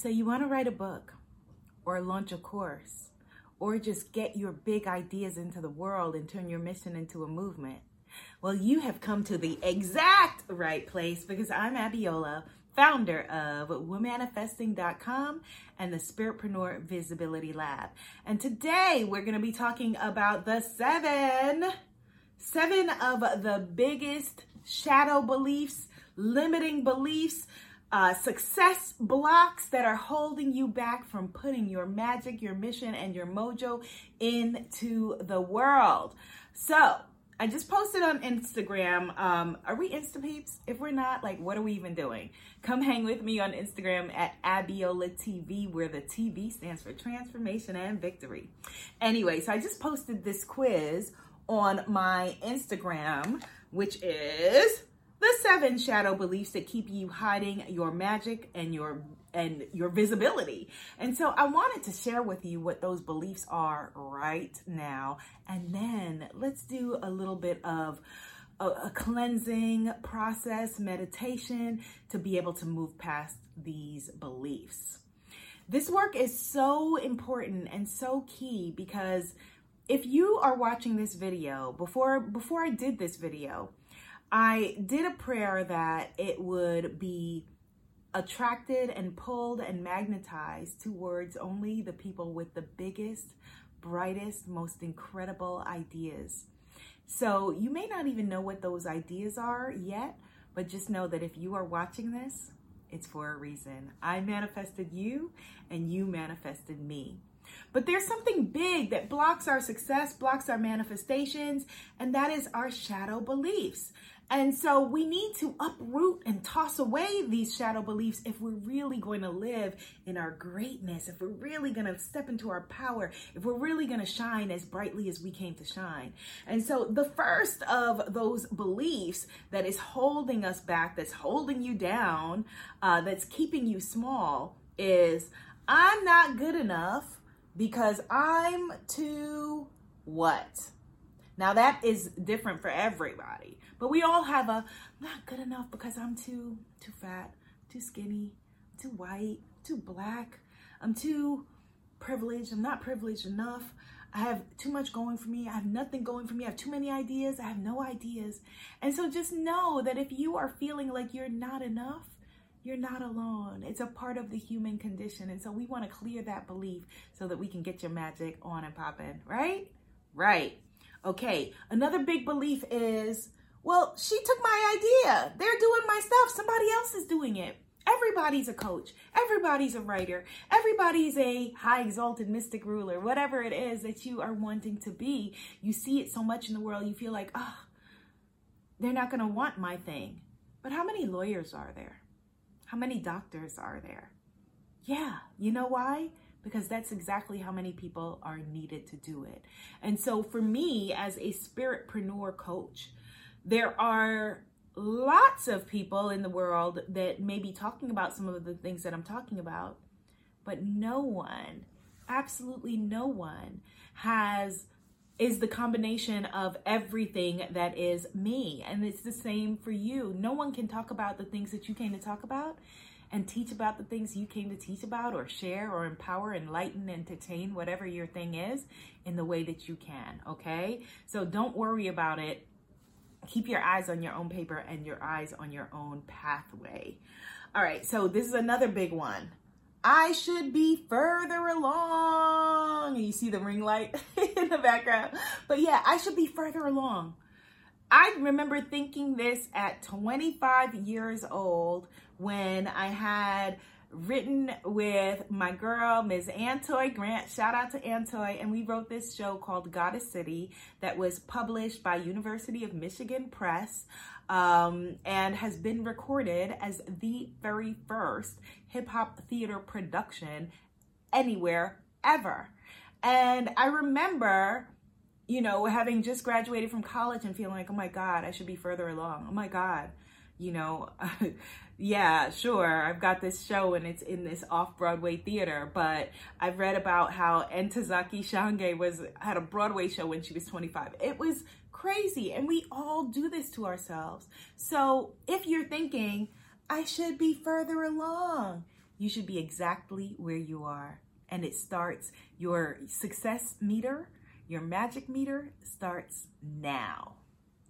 So you want to write a book or launch a course or just get your big ideas into the world and turn your mission into a movement. Well, you have come to the exact right place because I'm Abiola, founder of womanifesting.com and the Spiritpreneur Visibility Lab. And today we're going to be talking about the seven, seven of the biggest shadow beliefs, limiting beliefs, uh, success blocks that are holding you back from putting your magic, your mission, and your mojo into the world. So, I just posted on Instagram. Um, are we Insta peeps? If we're not, like, what are we even doing? Come hang with me on Instagram at Abiola TV, where the TV stands for transformation and victory. Anyway, so I just posted this quiz on my Instagram, which is the seven shadow beliefs that keep you hiding your magic and your and your visibility. And so I wanted to share with you what those beliefs are right now. And then let's do a little bit of a, a cleansing process, meditation to be able to move past these beliefs. This work is so important and so key because if you are watching this video before before I did this video, I did a prayer that it would be attracted and pulled and magnetized towards only the people with the biggest, brightest, most incredible ideas. So you may not even know what those ideas are yet, but just know that if you are watching this, it's for a reason. I manifested you and you manifested me. But there's something big that blocks our success, blocks our manifestations, and that is our shadow beliefs. And so we need to uproot and toss away these shadow beliefs if we're really going to live in our greatness, if we're really going to step into our power, if we're really going to shine as brightly as we came to shine. And so the first of those beliefs that is holding us back, that's holding you down, uh, that's keeping you small is I'm not good enough because I'm too what? Now that is different for everybody. But we all have a not good enough because I'm too too fat, too skinny, too white, too black. I'm too privileged. I'm not privileged enough. I have too much going for me. I have nothing going for me. I have too many ideas. I have no ideas. And so just know that if you are feeling like you're not enough, you're not alone. It's a part of the human condition. And so we want to clear that belief so that we can get your magic on and popping, right? Right. Okay. Another big belief is well, she took my idea. They're doing my stuff. Somebody else is doing it. Everybody's a coach. Everybody's a writer. Everybody's a high exalted mystic ruler. Whatever it is that you are wanting to be, you see it so much in the world, you feel like, oh, they're not going to want my thing. But how many lawyers are there? How many doctors are there? Yeah, you know why? Because that's exactly how many people are needed to do it. And so for me, as a spiritpreneur coach, there are lots of people in the world that may be talking about some of the things that I'm talking about, but no one, absolutely no one, has is the combination of everything that is me. And it's the same for you. No one can talk about the things that you came to talk about and teach about the things you came to teach about or share or empower, enlighten, entertain, whatever your thing is in the way that you can. Okay. So don't worry about it keep your eyes on your own paper and your eyes on your own pathway. All right, so this is another big one. I should be further along. You see the ring light in the background. But yeah, I should be further along. I remember thinking this at 25 years old when I had written with my girl, Ms. Antoy Grant. Shout out to Antoy. And we wrote this show called Goddess City that was published by University of Michigan Press um, and has been recorded as the very first hip hop theater production anywhere ever. And I remember you know, having just graduated from college and feeling like, oh my God, I should be further along. Oh my God, you know, yeah, sure, I've got this show and it's in this off-Broadway theater, but I've read about how Ntozake Shange was had a Broadway show when she was 25. It was crazy, and we all do this to ourselves. So if you're thinking, I should be further along, you should be exactly where you are. And it starts, your success meter, your magic meter starts now.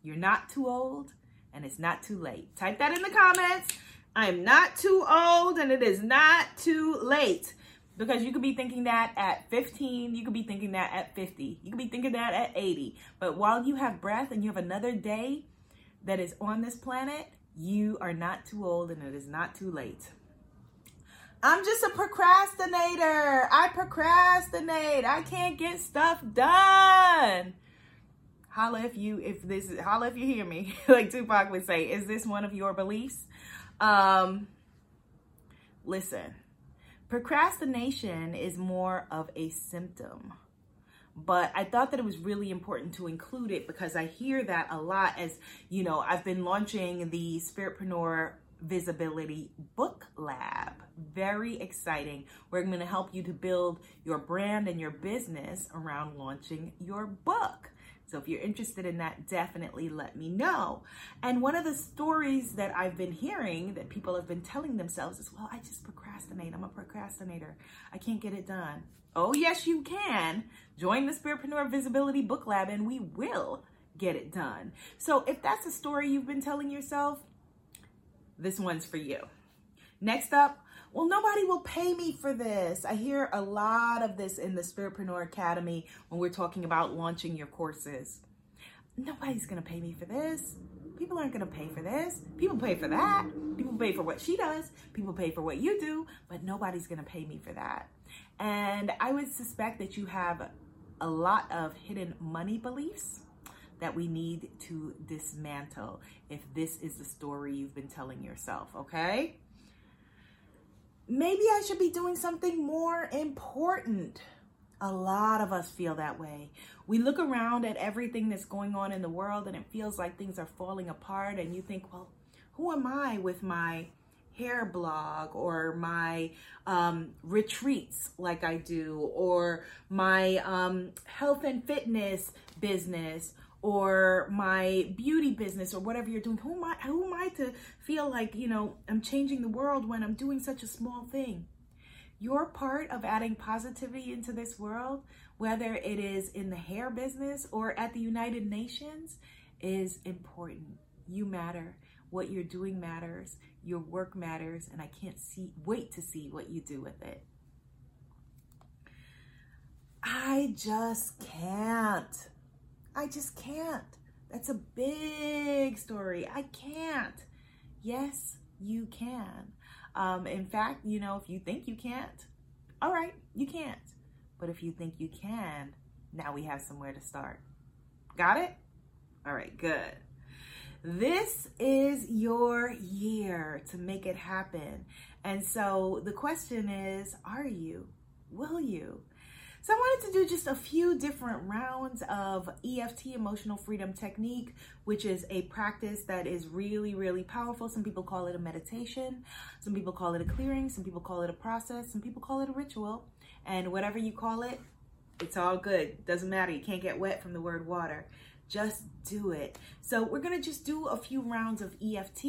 You're not too old and it's not too late. Type that in the comments. I'm not too old and it is not too late. Because you could be thinking that at 15, you could be thinking that at 50, you could be thinking that at 80. But while you have breath and you have another day that is on this planet, you are not too old and it is not too late. I'm just a procrastinator. I procrastinate. I can't get stuff done. Holla if you if this holla if you hear me. like Tupac would say, is this one of your beliefs? Um listen. Procrastination is more of a symptom but I thought that it was really important to include it because I hear that a lot as, you know, I've been launching the Spiritpreneur Visibility Book Lab. Very exciting. We're going to help you to build your brand and your business around launching your book. So if you're interested in that, definitely let me know. And one of the stories that I've been hearing that people have been telling themselves is, well, I just procrastinate. I'm a procrastinator. I can't get it done. Oh, yes, you can. Join the Spiritpreneur Visibility Book Lab and we will get it done. So if that's a story you've been telling yourself, this one's for you. Next up, well, nobody will pay me for this. I hear a lot of this in the Spiritpreneur Academy when we're talking about launching your courses. Nobody's to pay me for this. People aren't to pay for this. People pay for that. People pay for what she does. People pay for what you do, but nobody's to pay me for that. And I would suspect that you have a lot of hidden money beliefs that we need to dismantle if this is the story you've been telling yourself, okay? Maybe I should be doing something more important. A lot of us feel that way. We look around at everything that's going on in the world and it feels like things are falling apart, and you think, well, who am I with my hair blog or my um, retreats like I do, or my um, health and fitness business, or my beauty business, or whatever you're doing. Who am I? Who am I to feel like you know I'm changing the world when I'm doing such a small thing? Your part of adding positivity into this world, whether it is in the hair business or at the United Nations, is important. You matter. What you're doing matters. Your work matters, and I can't see wait to see what you do with it. I just can't. I just can't. That's a big story. I can't. Yes, you can. Um, in fact, you know, if you think you can't, all right, you can't. But if you think you can, now we have somewhere to start. Got it? All right, good. This is your year to make it happen. And so the question is are you? Will you? So I wanted to do just a few different rounds of EFT, Emotional Freedom Technique, which is a practice that is really, really powerful. Some people call it a meditation. Some people call it a clearing. Some people call it a process. Some people call it a ritual. And whatever you call it, it's all good. Doesn't matter. You can't get wet from the word water. Just do it. So we're going to just do a few rounds of EFT.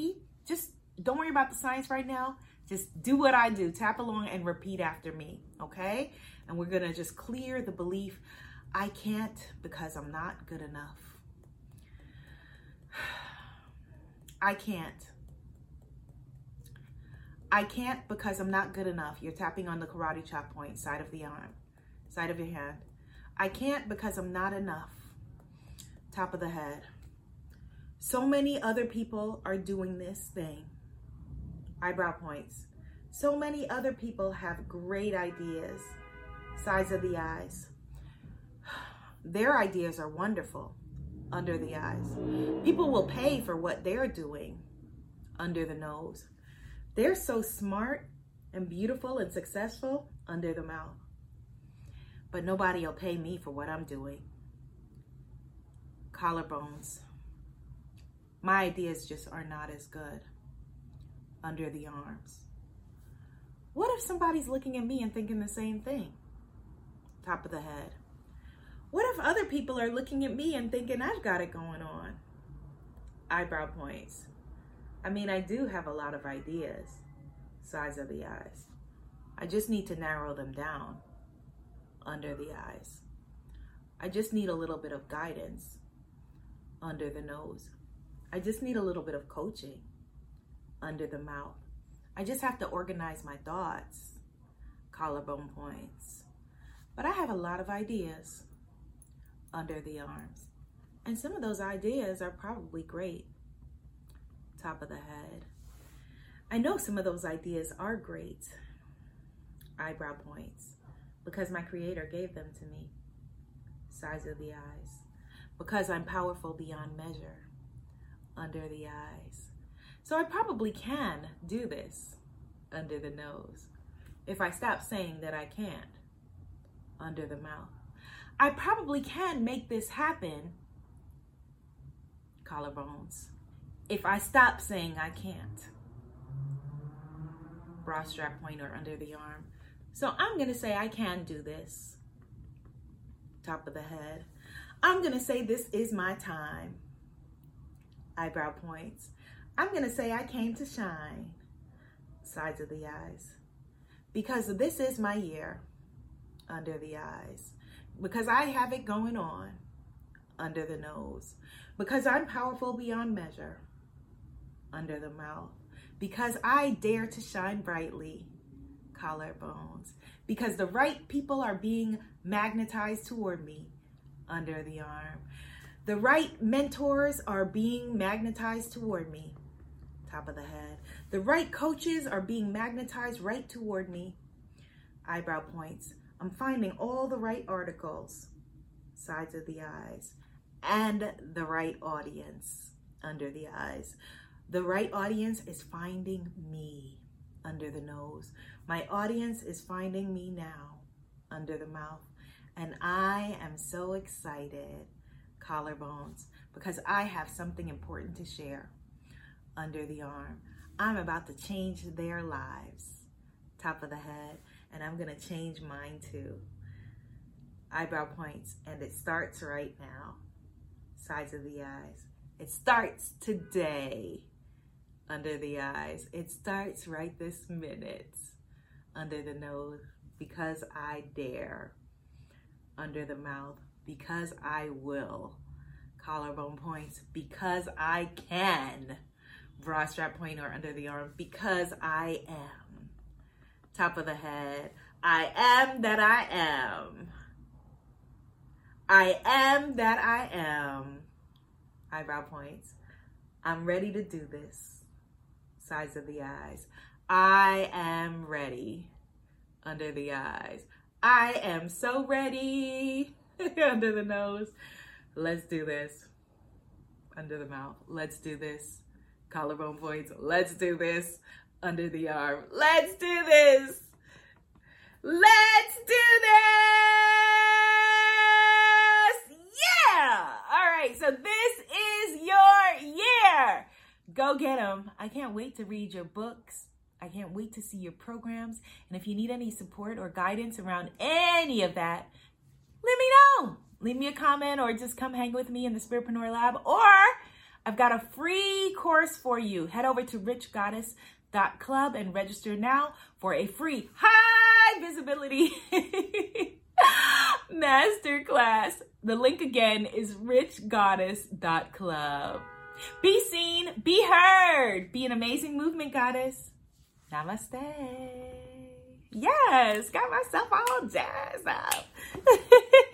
Just don't worry about the science right now. Just do what I do. Tap along and repeat after me, okay? And we're going to just clear the belief I can't because I'm not good enough. I can't. I can't because I'm not good enough. You're tapping on the karate chop point, side of the arm, side of your hand. I can't because I'm not enough top of the head. So many other people are doing this thing. Eyebrow points. So many other people have great ideas. Sides of the eyes. Their ideas are wonderful under the eyes. People will pay for what they're doing under the nose. They're so smart and beautiful and successful under the mouth. But nobody will pay me for what I'm doing collarbones. My ideas just are not as good under the arms. What if somebody's looking at me and thinking the same thing? Top of the head. What if other people are looking at me and thinking I've got it going on? Eyebrow points. I mean, I do have a lot of ideas. Sides of the eyes. I just need to narrow them down under the eyes. I just need a little bit of guidance under the nose. I just need a little bit of coaching under the mouth. I just have to organize my thoughts, collarbone points. But I have a lot of ideas under the arms. And some of those ideas are probably great. Top of the head. I know some of those ideas are great. Eyebrow points. Because my creator gave them to me. Sides of the eyes. Because I'm powerful beyond measure. Under the eyes. So I probably can do this under the nose if I stop saying that I can't under the mouth. I probably can make this happen, collarbones, if I stop saying I can't. Bra strap pointer under the arm. So I'm going to say I can do this. Top of the head. I'm going to say this is my time. Eyebrow points. I'm going to say I came to shine. Sides of the eyes. Because this is my year under the eyes. Because I have it going on under the nose. Because I'm powerful beyond measure under the mouth. Because I dare to shine brightly collarbones. Because the right people are being magnetized toward me under the arm. The right mentors are being magnetized toward me top of the head. The right coaches are being magnetized right toward me. Eyebrow points. I'm finding all the right articles, sides of the eyes, and the right audience under the eyes. The right audience is finding me under the nose. My audience is finding me now under the mouth. And I am so excited, collarbones, because I have something important to share under the arm. I'm about to change their lives, top of the head, and I'm to change mine too. Eyebrow points, and it starts right now. Sides of the eyes. It starts today under the eyes. It starts right this minute under the nose because I dare. Under the mouth because I will. Collarbone points because I can bra strap point or under the arm because I am. Top of the head. I am that I am. I am that I am. Eyebrow points. I'm ready to do this. Sides of the eyes. I am ready. Under the eyes. I am so ready. Under the nose. Let's do this. Under the mouth. Let's do this collarbone points. Let's do this. Under the arm. Let's do this. Let's do this. Yeah. All right. So this is your year. Go get them. I can't wait to read your books. I can't wait to see your programs. And if you need any support or guidance around any of that, let me know. Leave me a comment or just come hang with me in the Spiritpreneur Lab or I've got a free course for you. Head over to richgoddess.club and register now for a free high visibility masterclass. The link again is richgoddess.club. Be seen, be heard, be an amazing movement goddess. Namaste. Yes, got myself all jazzed up.